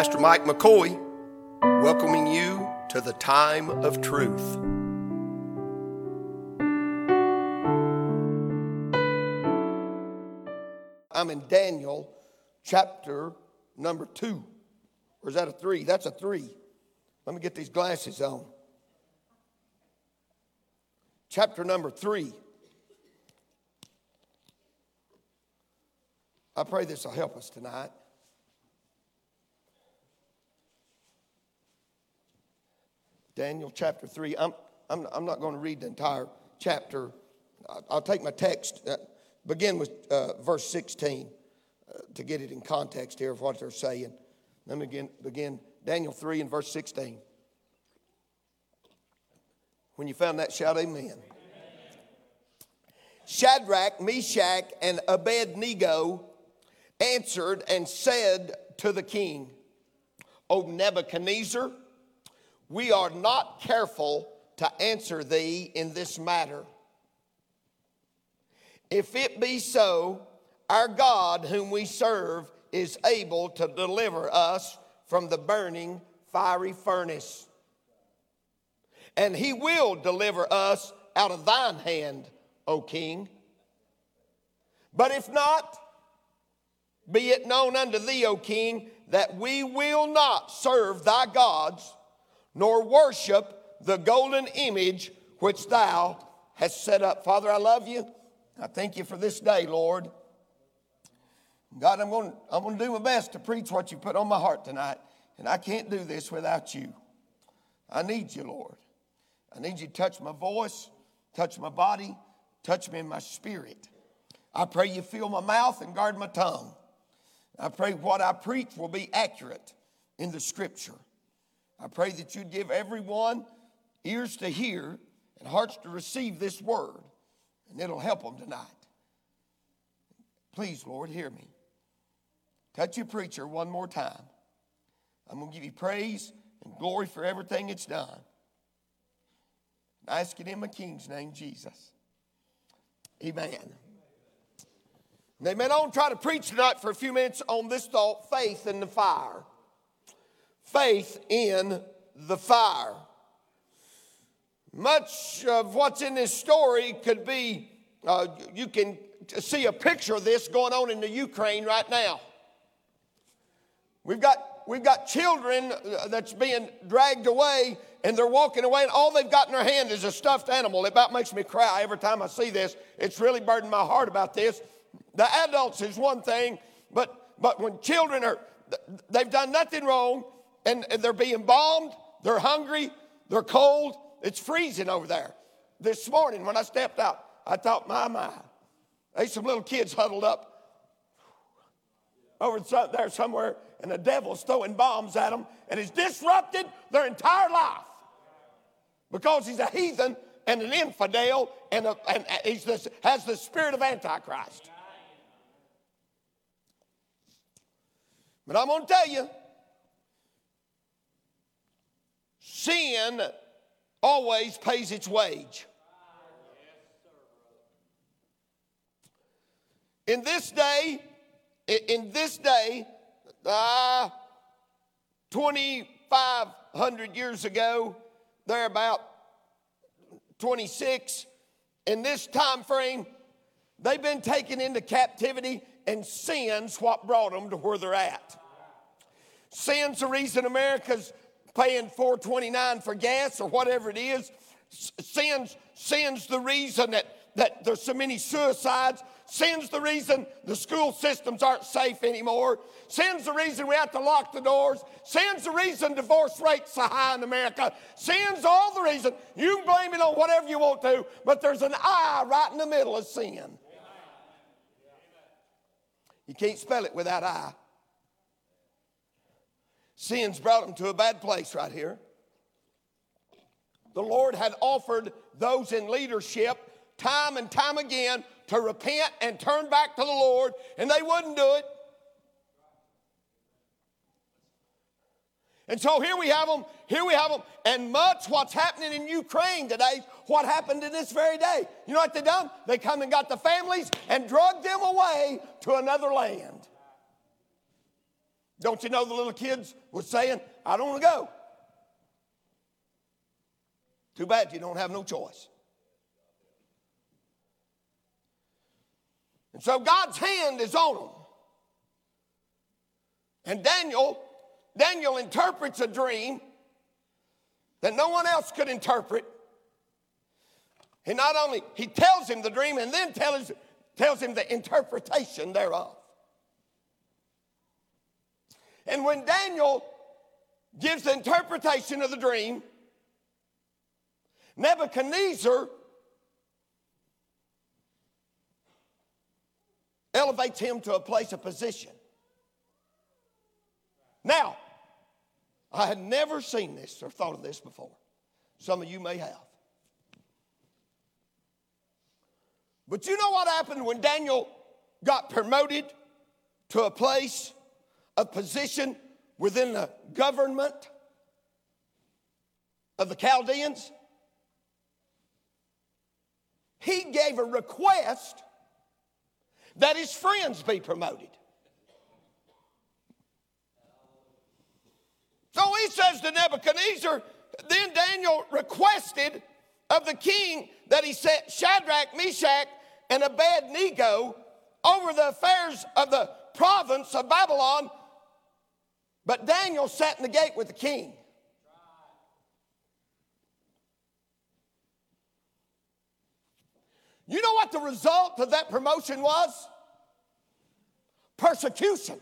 Pastor Mike McCoy, welcoming you to the time of truth. I'm in Daniel chapter number two. Or is that a three? That's a three. Let me get these glasses on. Chapter number three. I pray this will help us tonight. Daniel chapter 3. I'm, I'm, I'm not going to read the entire chapter. I'll take my text, uh, begin with uh, verse 16 uh, to get it in context here of what they're saying. Let me begin, begin Daniel 3 and verse 16. When you found that, shout amen. amen. Shadrach, Meshach, and Abednego answered and said to the king, O Nebuchadnezzar, we are not careful to answer thee in this matter. If it be so, our God, whom we serve, is able to deliver us from the burning fiery furnace. And he will deliver us out of thine hand, O king. But if not, be it known unto thee, O king, that we will not serve thy gods nor worship the golden image which thou hast set up. Father, I love you. I thank you for this day, Lord. God, I'm going, I'm going to do my best to preach what you put on my heart tonight, and I can't do this without you. I need you, Lord. I need you to touch my voice, touch my body, touch me in my spirit. I pray you fill my mouth and guard my tongue. I pray what I preach will be accurate in the scripture. I pray that you'd give everyone ears to hear and hearts to receive this word, and it'll help them tonight. Please, Lord, hear me. Touch your preacher one more time. I'm going to give you praise and glory for everything it's done. I ask it in my King's name, Jesus. Amen. Amen. I want to try to preach tonight for a few minutes on this thought faith in the fire faith in the fire. Much of what's in this story could be, uh, you can see a picture of this going on in the Ukraine right now. We've got, we've got children uh, that's being dragged away and they're walking away and all they've got in their hand is a stuffed animal. It about makes me cry every time I see this. It's really burdened my heart about this. The adults is one thing, but, but when children are, they've done nothing wrong, and they're being bombed, they're hungry, they're cold, it's freezing over there. This morning when I stepped out, I thought, my, my, there's some little kids huddled up over there somewhere, and the devil's throwing bombs at them, and it's disrupted their entire life because he's a heathen and an infidel, and, a, and he has the spirit of Antichrist. But I'm going to tell you, sin always pays its wage. In this day, in this day, uh, 2,500 years ago, they're about 26. In this time frame, they've been taken into captivity, and sin's what brought them to where they're at. Sin's the reason America's paying 429 for gas or whatever it is. Sin's, sin's the reason that, that there's so many suicides. Sin's the reason the school systems aren't safe anymore. Sin's the reason we have to lock the doors. Sin's the reason divorce rates are high in America. Sin's all the reason. You can blame it on whatever you want to, but there's an I right in the middle of sin. You can't spell it without I. Sin's brought them to a bad place right here. The Lord had offered those in leadership time and time again to repent and turn back to the Lord, and they wouldn't do it. And so here we have them, here we have them, and much what's happening in Ukraine today, what happened in this very day. You know what they done? They come and got the families and drugged them away to another land. Don't you know the little kids were saying, I don't want to go. Too bad you don't have no choice. And so God's hand is on them. And Daniel, Daniel interprets a dream that no one else could interpret. And not only he tells him the dream and then tells, tells him the interpretation thereof. And when Daniel gives the interpretation of the dream, Nebuchadnezzar elevates him to a place of position. Now, I had never seen this or thought of this before. Some of you may have. But you know what happened when Daniel got promoted to a place of position within the government of the Chaldeans? He gave a request that his friends be promoted. So he says to Nebuchadnezzar, then Daniel requested of the king that he set Shadrach, Meshach, and Abednego over the affairs of the province of Babylon. But Daniel sat in the gate with the king. You know what the result of that promotion was? Persecution.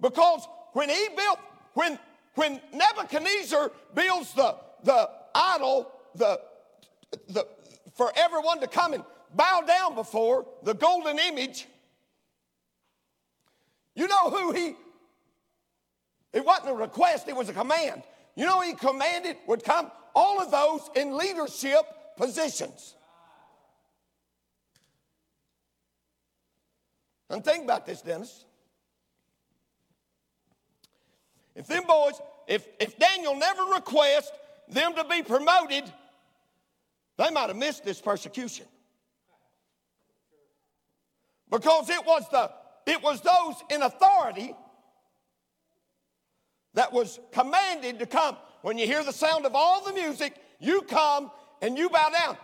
Because when he built, when when Nebuchadnezzar builds the the idol, the the for everyone to come and bow down before the golden image. You know who he it wasn't a request, it was a command. You know he commanded would come all of those in leadership positions. And think about this, Dennis. If them boys, if, if Daniel never requests them to be promoted, they might have missed this persecution. Because it was the it was those in authority that was commanded to come. When you hear the sound of all the music, you come and you bow down.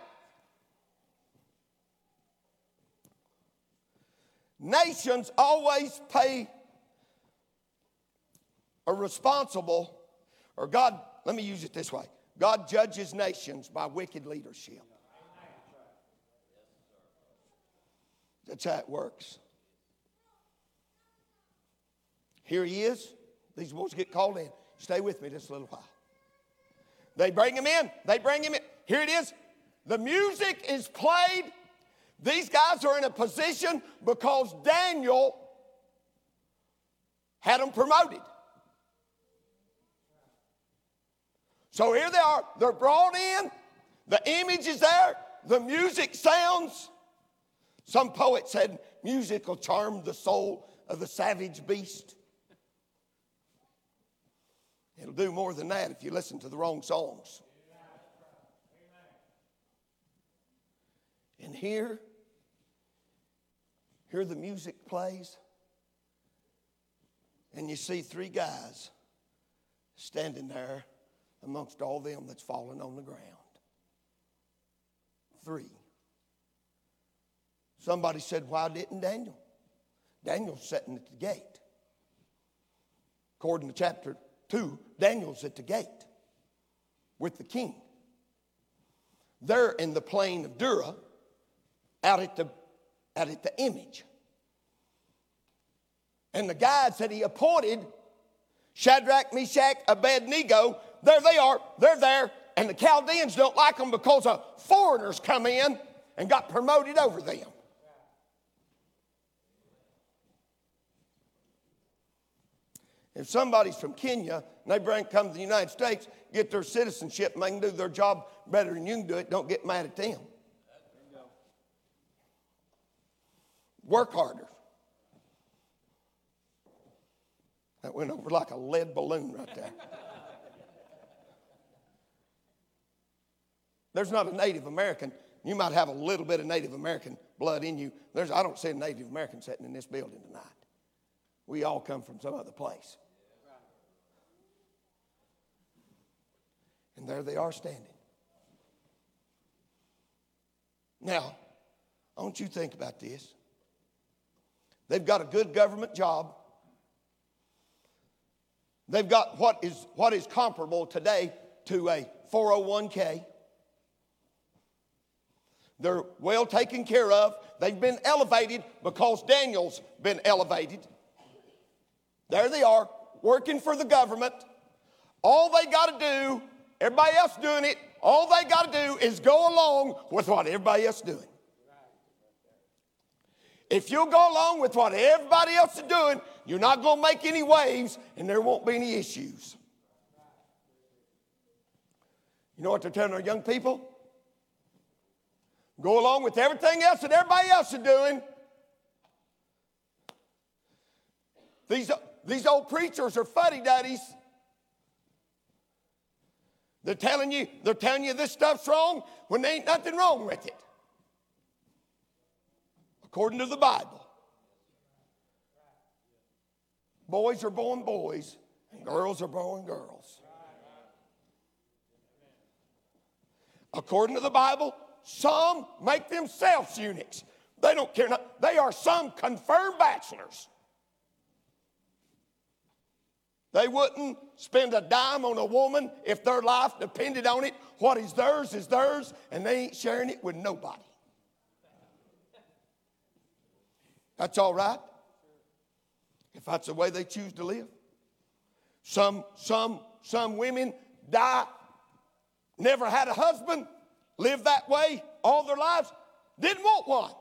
Nations always pay are responsible, or God, let me use it this way God judges nations by wicked leadership. That's how it works. Here he is. These boys get called in. Stay with me just a little while. They bring him in. They bring him in. Here it is. The music is played. These guys are in a position because Daniel had them promoted. So here they are. They're brought in. The image is there. The music sounds. Some poet said music will charm the soul of the savage beast. It'll do more than that if you listen to the wrong songs. And here, here the music plays, and you see three guys standing there amongst all them that's fallen on the ground. Three. Somebody said, Why didn't Daniel? Daniel's sitting at the gate. According to chapter 2, Daniel's at the gate with the king. They're in the plain of Dura, out at the, out at the image. And the guides that he appointed, Shadrach, Meshach, Abednego, there they are, they're there, and the Chaldeans don't like them because of foreigners come in and got promoted over them. If somebody's from Kenya and they bring come to the United States, get their citizenship, and they can do their job better than you can do it, don't get mad at them. Work harder. That went over like a lead balloon right there. There's not a Native American. You might have a little bit of Native American blood in you. There's, I don't see a Native American sitting in this building tonight. We all come from some other place. And there they are standing. Now, I want you to think about this. They've got a good government job. They've got what is, what is comparable today to a 401k. They're well taken care of. They've been elevated because Daniel's been elevated. There they are, working for the government. All they got to do, everybody else doing it, all they got to do is go along with what everybody else doing. If you'll go along with what everybody else is doing, you're not going to make any waves and there won't be any issues. You know what they're telling our young people? Go along with everything else that everybody else is doing. These, these old preachers are fuddy duddies. They're telling you, they're telling you this stuff's wrong when there ain't nothing wrong with it. According to the Bible. Boys are born boys, and girls are born girls. According to the Bible, some make themselves eunuchs. They don't care. They are some confirmed bachelors. They wouldn't spend a dime on a woman if their life depended on it. What is theirs is theirs, and they ain't sharing it with nobody. That's all right if that's the way they choose to live. Some, some, some women die, never had a husband, lived that way all their lives, didn't want one.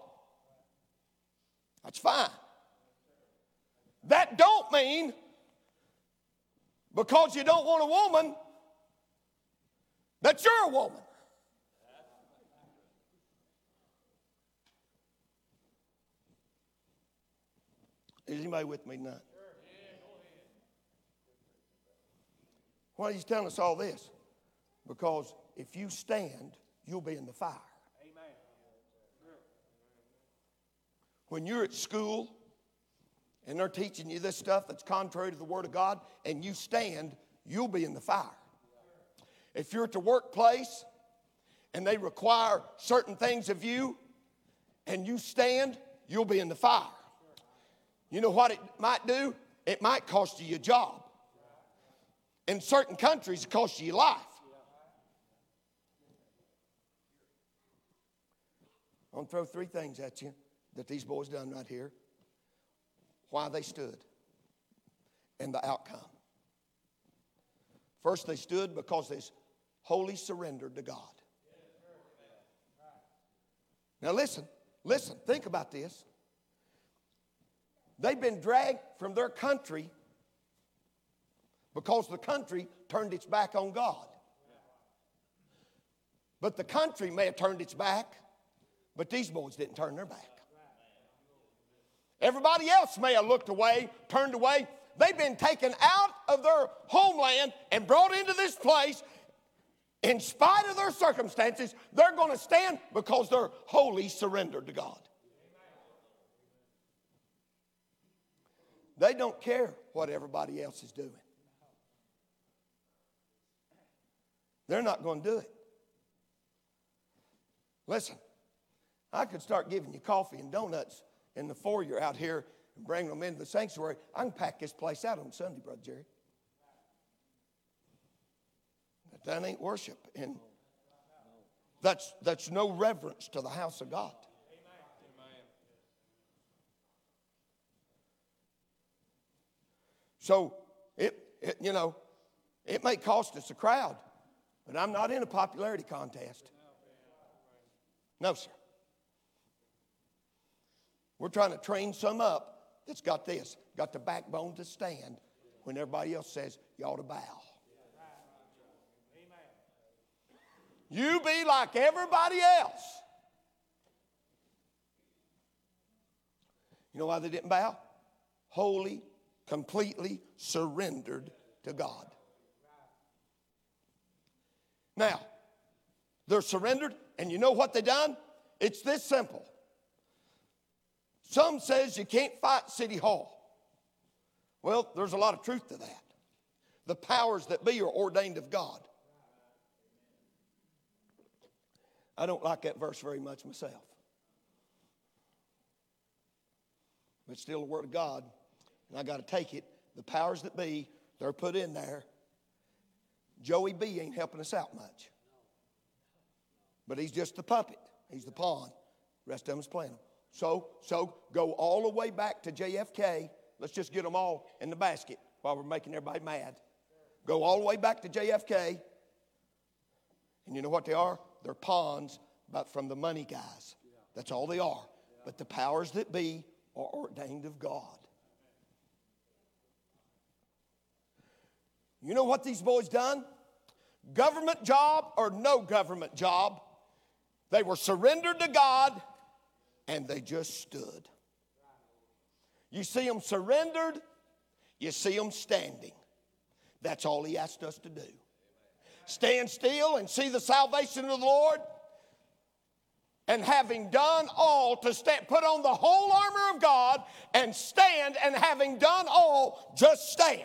That's fine. That don't mean because you don't want a woman that you're a woman. Is anybody with me tonight? Why is he telling us all this? Because if you stand, you'll be in the fire. Amen. When you're at school and they're teaching you this stuff that's contrary to the Word of God and you stand, you'll be in the fire. If you're at the workplace and they require certain things of you and you stand, you'll be in the fire. You know what it might do? It might cost you your job. In certain countries, it costs you your life. I'm to throw three things at you that these boys done right here. Why they stood and the outcome. First, they stood because they wholly surrendered to God. Now, listen, listen, think about this. They've been dragged from their country because the country turned its back on God. But the country may have turned its back but these boys didn't turn their back. Everybody else may have looked away, turned away. They've been taken out of their homeland and brought into this place. In spite of their circumstances, they're going to stand because they're wholly surrendered to God. They don't care what everybody else is doing. They're not going to do it. Listen, I could start giving you coffee and donuts in the foyer out here and bring them into the sanctuary. I can pack this place out on Sunday, Brother Jerry. But that ain't worship. And that's, that's no reverence to the house of God. So it, it, you know, it may cost us a crowd, but I'm not in a popularity contest. No, sir. We're trying to train some up that's got this, got the backbone to stand when everybody else says you ought to bow. You be like everybody else. You know why they didn't bow? Wholly, completely surrendered to God. Now, they're surrendered, and you know what they done? It's this simple. Some says you can't fight City Hall. Well, there's a lot of truth to that. The powers that be are ordained of God. I don't like that verse very much myself. But still the Word of God, and I got to take it. The powers that be, they're put in there. Joey B ain't helping us out much. But he's just the puppet. He's the pawn. The rest of them's playing. So, so go all the way back to JFK. Let's just get them all in the basket while we're making everybody mad. Go all the way back to JFK. And you know what they are? They're pawns, but from the money guys. That's all they are. But the powers that be are ordained of God. You know what these boys done? Government job or no government job, they were surrendered to God and they just stood. You see them surrendered, you see them standing. That's all he asked us to do. Stand still and see the salvation of the Lord. And having done all to stand, put on the whole armor of God and stand, and having done all, just stand.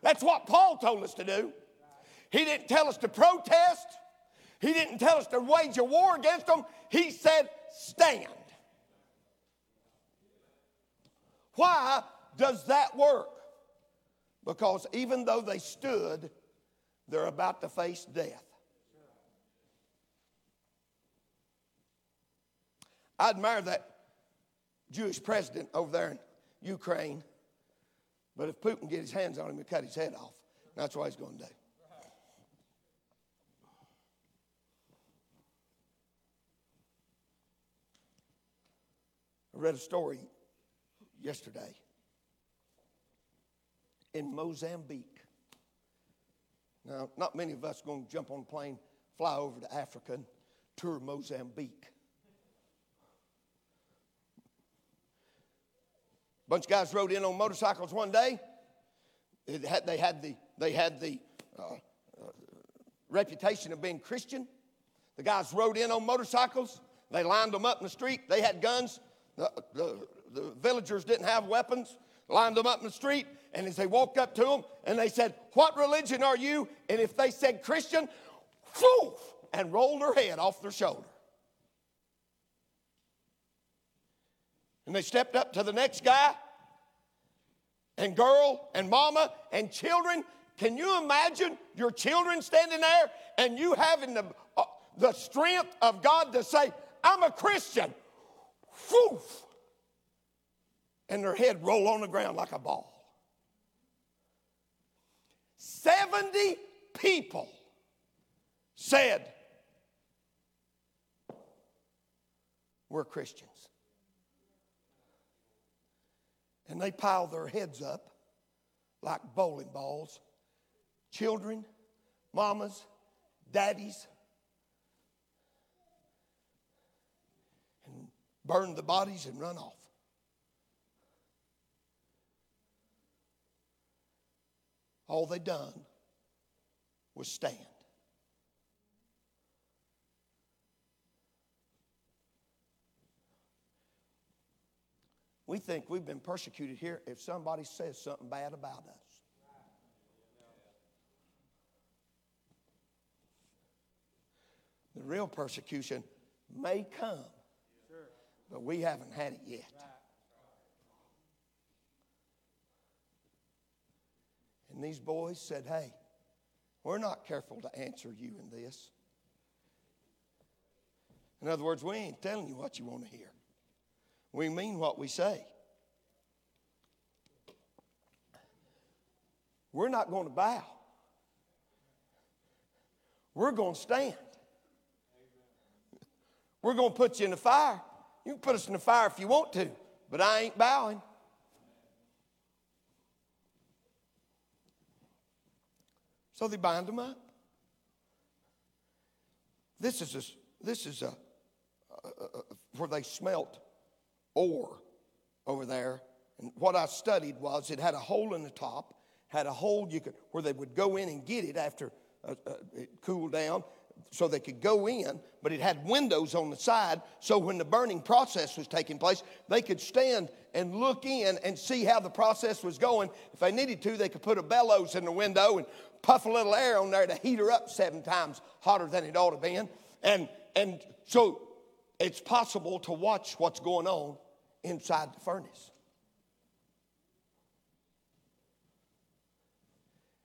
That's what Paul told us to do. He didn't tell us to protest, he didn't tell us to wage a war against them. He said, stand. Why does that work? Because even though they stood, they're about to face death. I admire that Jewish president over there in Ukraine, but if Putin get his hands on him, he'll cut his head off. That's what he's going to do. I read a story yesterday in Mozambique. Now, not many of us are going to jump on a plane, fly over to Africa, and tour Mozambique. A bunch of guys rode in on motorcycles one day. Had, they had the, they had the uh, uh, reputation of being Christian. The guys rode in on motorcycles. They lined them up in the street. They had guns. The, the, the villagers didn't have weapons, lined them up in the street, and as they walked up to them, and they said, What religion are you? And if they said Christian, whoo, and rolled their head off their shoulder. And they stepped up to the next guy, and girl, and mama, and children. Can you imagine your children standing there and you having the, uh, the strength of God to say, I'm a Christian? Whew and their head roll on the ground like a ball. 70 people said, We're Christians. And they piled their heads up like bowling balls. Children, mamas, daddies, burned the bodies and run off. All they done was stand. We think we've been persecuted here if somebody says something bad about us. The real persecution may come, but we haven't had it yet. And these boys said, Hey, we're not careful to answer you in this. In other words, we ain't telling you what you want to hear. We mean what we say. We're not going to bow. We're going to stand. We're going to put you in the fire. You can put us in the fire if you want to, but I ain't bowing. So they bind them up. This is a, this is a, a, a, where they smelt ore over there. And what I studied was it had a hole in the top, had a hole you could where they would go in and get it after uh, uh, it cooled down. So they could go in, but it had windows on the side. So when the burning process was taking place, they could stand and look in and see how the process was going. If they needed to, they could put a bellows in the window and puff a little air on there to heat her up seven times hotter than it ought to be. And, and so it's possible to watch what's going on inside the furnace.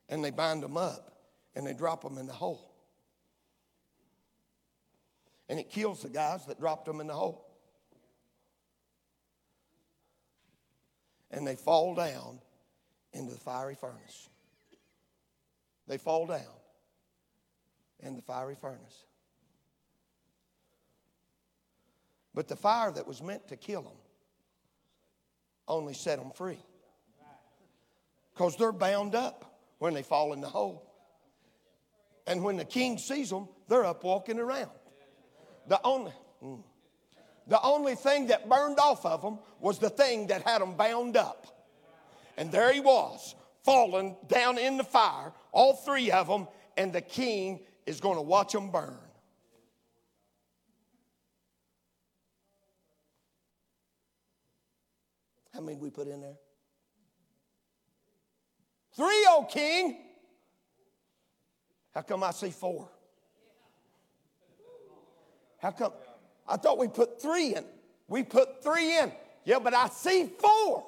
And they bind them up and they drop them in the hole. And it kills the guys that dropped them in the hole. And they fall down into the fiery furnace. They fall down in the fiery furnace. But the fire that was meant to kill them only set them free. Because they're bound up when they fall in the hole. And when the king sees them, they're up walking around. The only, mm, the only thing that burned off of them was the thing that had them bound up. And there he was, falling down in the fire, all three of them, and the king is going to watch them burn. How many we put in there? Three, O king. How come I see four? How come? I thought we put three in. We put three in. Yeah, but I see four.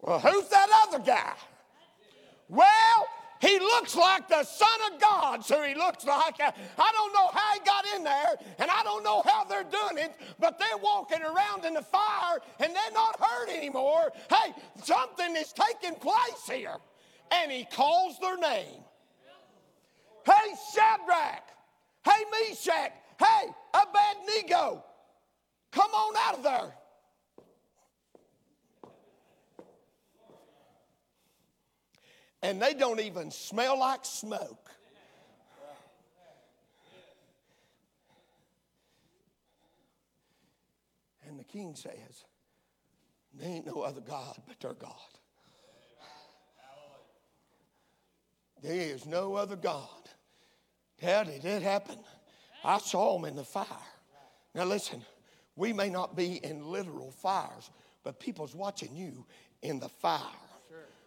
Well, who's that other guy? Well, he looks like the Son of God, so he looks like. I don't know how he got in there, and I don't know how they're doing it, but they're walking around in the fire and they're not hurt anymore. Hey, something is taking place here. And he calls their name. Hey, Shadrach. Hey, Meshach. Hey, Abednego. Come on out of there. and they don't even smell like smoke. And the king says, There ain't no other God but their God. There is no other God. It did happen. I saw them in the fire. Now listen, we may not be in literal fires, but people's watching you in the fire.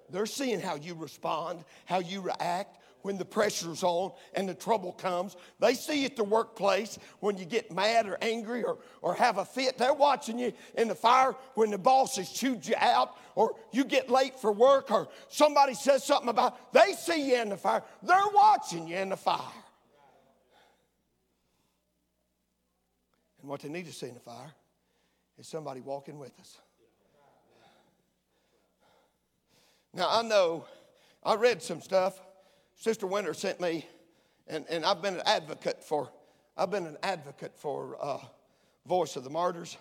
They're seeing how you respond, how you react when the pressure's on and the trouble comes. They see you at the workplace when you get mad or angry or, or have a fit. They're watching you in the fire when the boss has chewed you out or you get late for work or somebody says something about, they see you in the fire. They're watching you in the fire. And what they need to see in the fire is somebody walking with us. Now, I know, I read some stuff. Sister Winter sent me, and, and I've been an advocate for, I've been an advocate for uh, Voice of the Martyrs,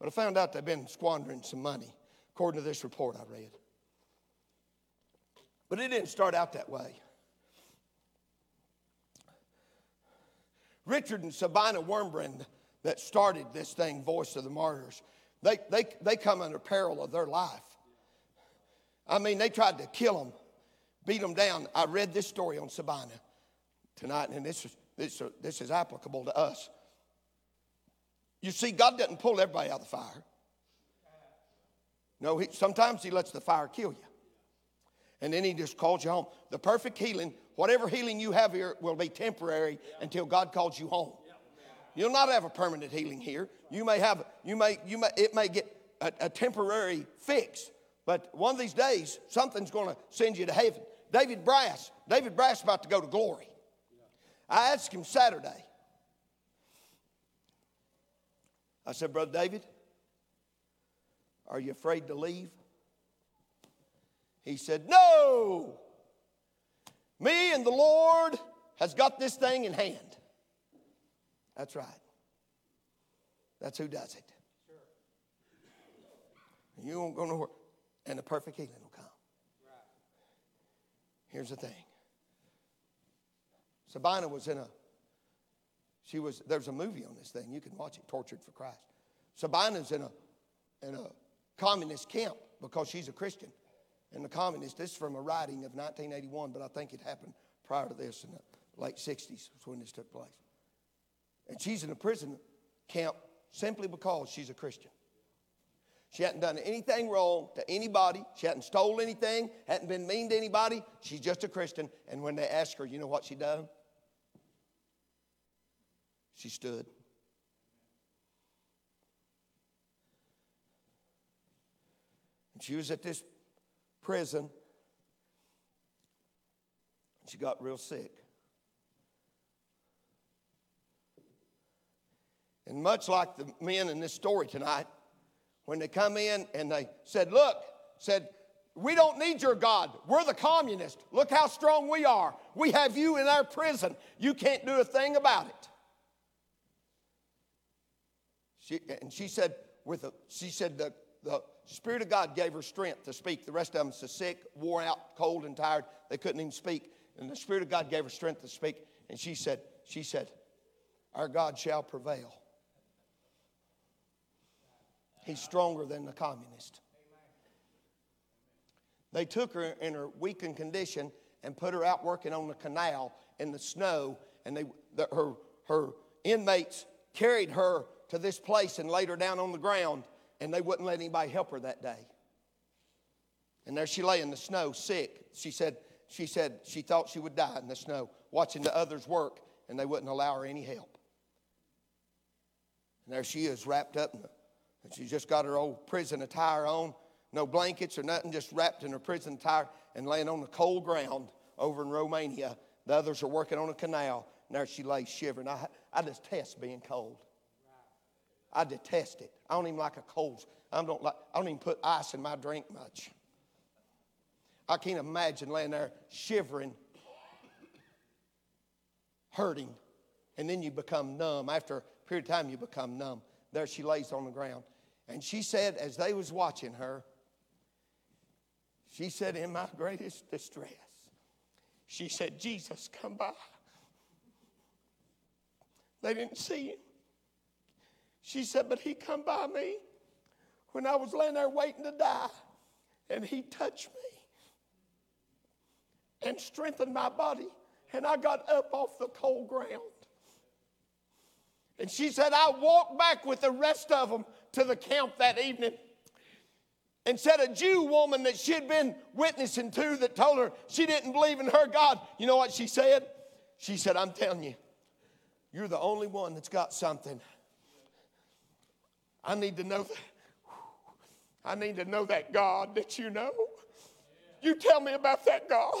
but I found out they've been squandering some money, according to this report I read. But it didn't start out that way. Richard and Sabina Wurmbrand, that started this thing, Voice of the Martyrs, they, they, they come under peril of their life. I mean, they tried to kill them, beat them down. I read this story on Sabina tonight, and this is, this, this is applicable to us. You see, God doesn't pull everybody out of the fire. No, he, sometimes He lets the fire kill you. And then He just calls you home. The perfect healing, whatever healing you have here, will be temporary until God calls you home. You'll not have a permanent healing here. You may have, you may, you may, it may get a, a temporary fix, but one of these days, something's going to send you to heaven. David Brass, David Brass about to go to glory. I asked him Saturday. I said, Brother David, are you afraid to leave? He said, No. Me and the Lord has got this thing in hand. That's right. That's who does it. Sure. You won't go nowhere and the perfect healing will come. Here's the thing. Sabina was in a, she was, there's a movie on this thing. You can watch it, Tortured for Christ. Sabina's in a, in a communist camp because she's a Christian. And the communist, this is from a writing of 1981, but I think it happened prior to this. in the late 60s was when this took place. And she's in a prison camp simply because she's a Christian. She hadn't done anything wrong to anybody. She hadn't stole anything, hadn't been mean to anybody. She's just a Christian. And when they asked her, you know what she done? She stood. And she was at this prison. She got real sick. And much like the men in this story tonight, when they come in and they said, Look, said, we don't need your God. We're the communists. Look how strong we are. We have you in our prison. You can't do a thing about it. She, and she said, with a, she said the, the Spirit of God gave her strength to speak. The rest of them so sick, wore out, cold, and tired. They couldn't even speak. And the Spirit of God gave her strength to speak. And she said, she said, Our God shall prevail. He's stronger than the communist. They took her in her weakened condition and put her out working on the canal in the snow, and they, the, her, her inmates carried her to this place and laid her down on the ground, and they wouldn't let anybody help her that day. And there she lay in the snow, sick. She said, she said she thought she would die in the snow, watching the others work, and they wouldn't allow her any help. And there she is, wrapped up in the and she's just got her old prison attire on, no blankets or nothing, just wrapped in her prison attire and laying on the cold ground over in Romania. The others are working on a canal. And there she lays shivering. I, I detest being cold. I detest it. I don't even like a cold. I don't like. I don't even put ice in my drink much. I can't imagine laying there shivering, hurting, and then you become numb. After a period of time, you become numb. There she lays on the ground. And she said, as they was watching her, she said, in my greatest distress, she said, Jesus, come by. They didn't see him. She said, but he come by me when I was laying there waiting to die, and he touched me and strengthened my body, and I got up off the cold ground. And she said, I walked back with the rest of them to the camp that evening and said a Jew woman that she had been witnessing to that told her she didn't believe in her God. You know what she said? She said, I'm telling you, you're the only one that's got something. I need to know that. I need to know that God that you know. You tell me about that God.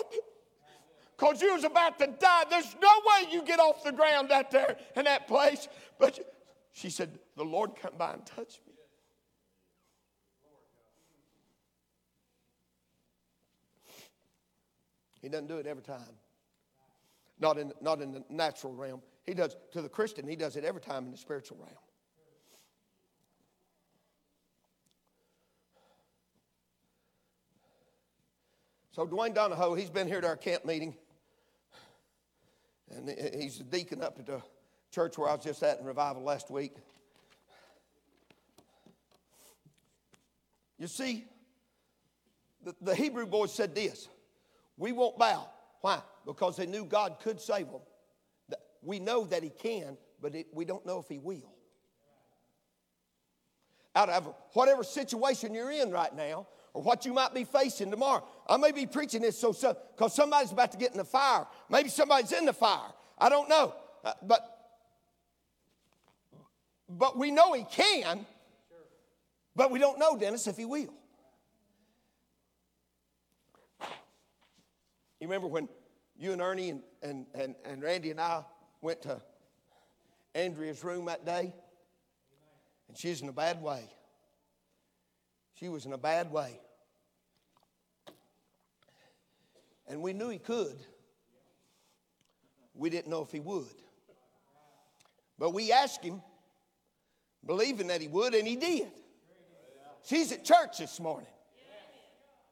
Because you was about to die. There's no way you get off the ground out there in that place. But she said, the Lord come by and touch me. He doesn't do it every time. Not in, not in the natural realm. He does, to the Christian, he does it every time in the spiritual realm. So Dwayne Donahoe, he's been here to our camp meeting. And he's a deacon up at the church where I was just at in revival last week. You see, the, the Hebrew boys said this We won't bow. Why? Because they knew God could save them. We know that He can, but it, we don't know if He will. Out of whatever situation you're in right now, or what you might be facing tomorrow. I may be preaching this so because so, somebody's about to get in the fire. Maybe somebody's in the fire. I don't know, uh, but but we know he can. But we don't know, Dennis, if he will. You remember when you and Ernie and, and, and, and Randy and I went to Andrea's room that day? And she's in a bad way. She was in a bad way. And we knew he could. We didn't know if he would. But we asked him, believing that he would, and he did. She's at church this morning.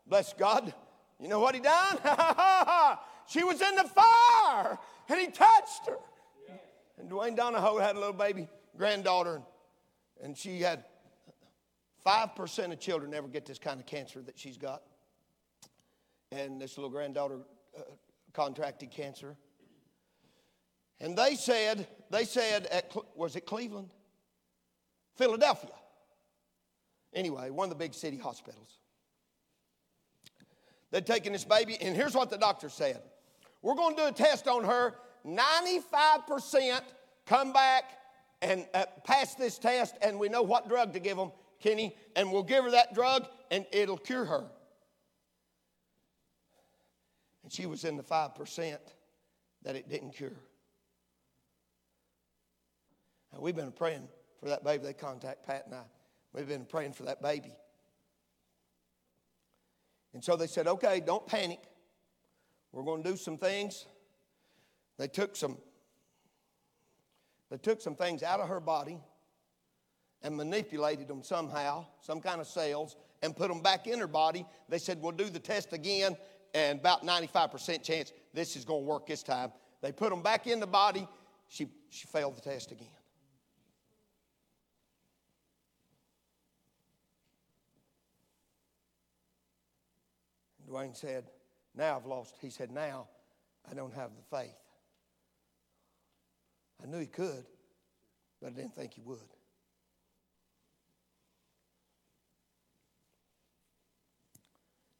Bless God. You know what he done? she was in the fire, and he touched her. And Dwayne Donahoe had a little baby granddaughter, and she had 5% of children never get this kind of cancer that she's got and this little granddaughter uh, contracted cancer. And they said, they said, at, was it Cleveland? Philadelphia. Anyway, one of the big city hospitals. They'd taken this baby, and here's what the doctor said We're going to do a test on her. 95% come back and uh, pass this test, and we know what drug to give them, Kenny, and we'll give her that drug, and it'll cure her. And she was in the 5% that it didn't cure. And we've been praying for that baby. They contact Pat and I. We've been praying for that baby. And so they said, okay, don't panic. We're going to do some things. They took some they took some things out of her body and manipulated them somehow, some kind of cells, and put them back in her body. They said, We'll do the test again, and about 95% chance this is going to work this time. They put them back in the body. She, she failed the test again. Dwayne said, Now I've lost. He said, Now I don't have the faith. I knew he could, but I didn't think he would.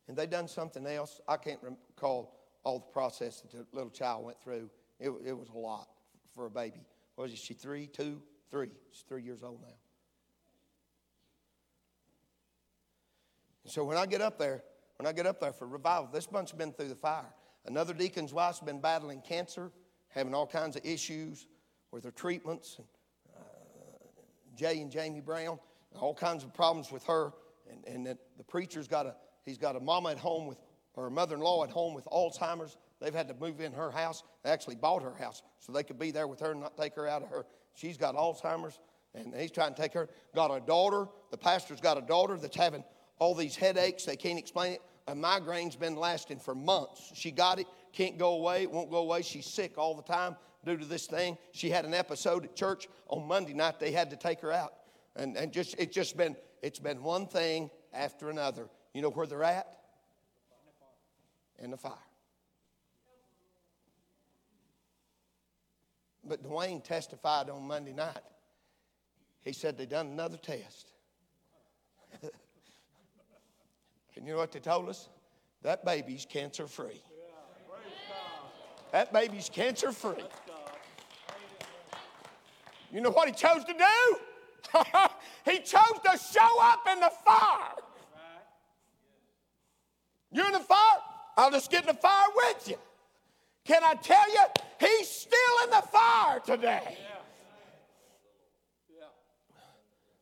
And they done something else. I can't recall all the process that the little child went through. It, it was a lot for a baby. Was she three, two, three? She's three years old now. And so when I get up there, when I get up there for revival, this bunch has been through the fire. Another deacon's wife's been battling cancer, having all kinds of issues with her treatments. And, uh, Jay and Jamie Brown, all kinds of problems with her. And, and the preacher's got a, he's got a mama at home with, or a mother-in-law at home with Alzheimer's. They've had to move in her house. They actually bought her house so they could be there with her and not take her out of her. She's got Alzheimer's and he's trying to take her. Got a daughter. The pastor's got a daughter that's having all these headaches. They can't explain it. A migraine's been lasting for months. She got it, can't go away, won't go away. She's sick all the time due to this thing. She had an episode at church on Monday night. They had to take her out. And, and just it's just been it's been one thing after another. You know where they're at? In the fire. But Dwayne testified on Monday night. He said they done another test. and you know what they told us? That baby's cancer free. That baby's cancer free. You know what he chose to do? he chose to show up in the fire. You're in the fire? I'll just get in the fire with you. Can I tell you, he's still in the fire today.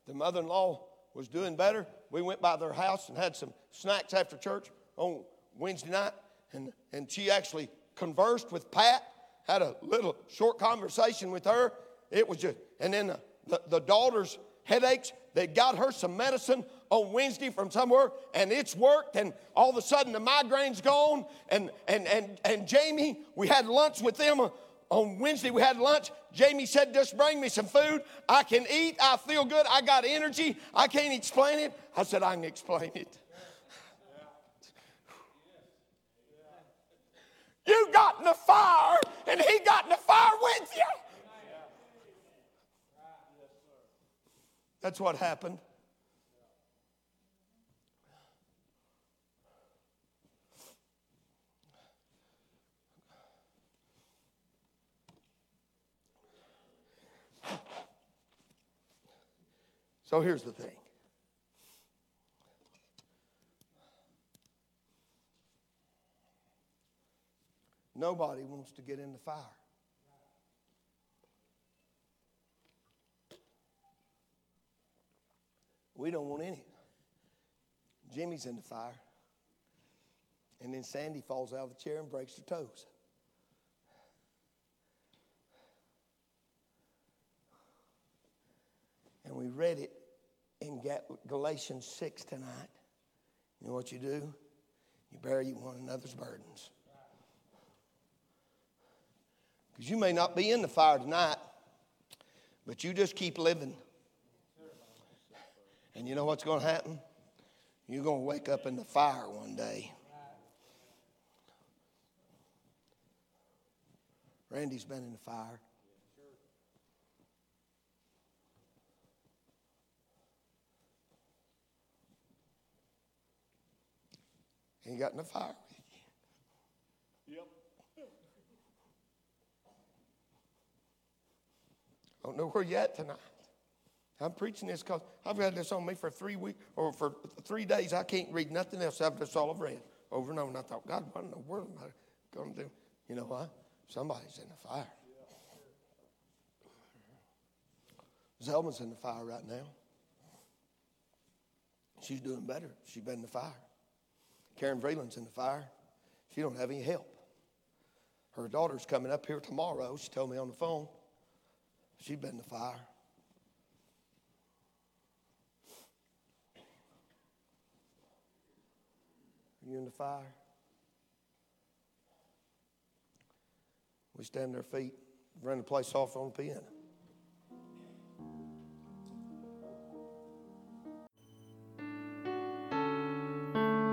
The mother in law was doing better. We went by their house and had some snacks after church on Wednesday night, and, and she actually conversed with Pat, had a little short conversation with her. It was just, and then the, the, the daughter's headaches, they got her some medicine on Wednesday from somewhere, and it's worked, and all of a sudden the migraine's gone. And and and and Jamie, we had lunch with them on Wednesday. We had lunch. Jamie said, "Just bring me some food. I can eat. I feel good. I got energy. I can't explain it." I said, "I can explain it." You got in the fire, and he got in the fire with you. That's what happened. So here's the thing Nobody wants to get in the fire. We don't want any. Jimmy's in the fire. And then Sandy falls out of the chair and breaks her toes. And we read it in Galatians 6 tonight. You know what you do? You bear one another's burdens. Because you may not be in the fire tonight, but you just keep living. And you know what's going to happen? You're going to wake up in the fire one day. Randy's been in the fire. He got in the fire with you. Yep. I don't know where you're at tonight. I'm preaching this because I've had this on me for three weeks or for three days. I can't read nothing else. I've just all I've read over and over. And I thought, God, what in the world am I going to do? You know what? Somebody's in the fire. Zelma's in the fire right now. She's doing better. She's been in the fire. Karen Vreeland's in the fire. She don't have any help. Her daughter's coming up here tomorrow. She told me on the phone. She's been in the fire. Are you in the fire? We stand our feet, run the place off on the piano.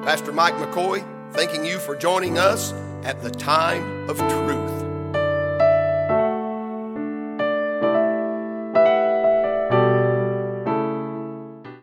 Pastor Mike McCoy, thanking you for joining us at the time of truth.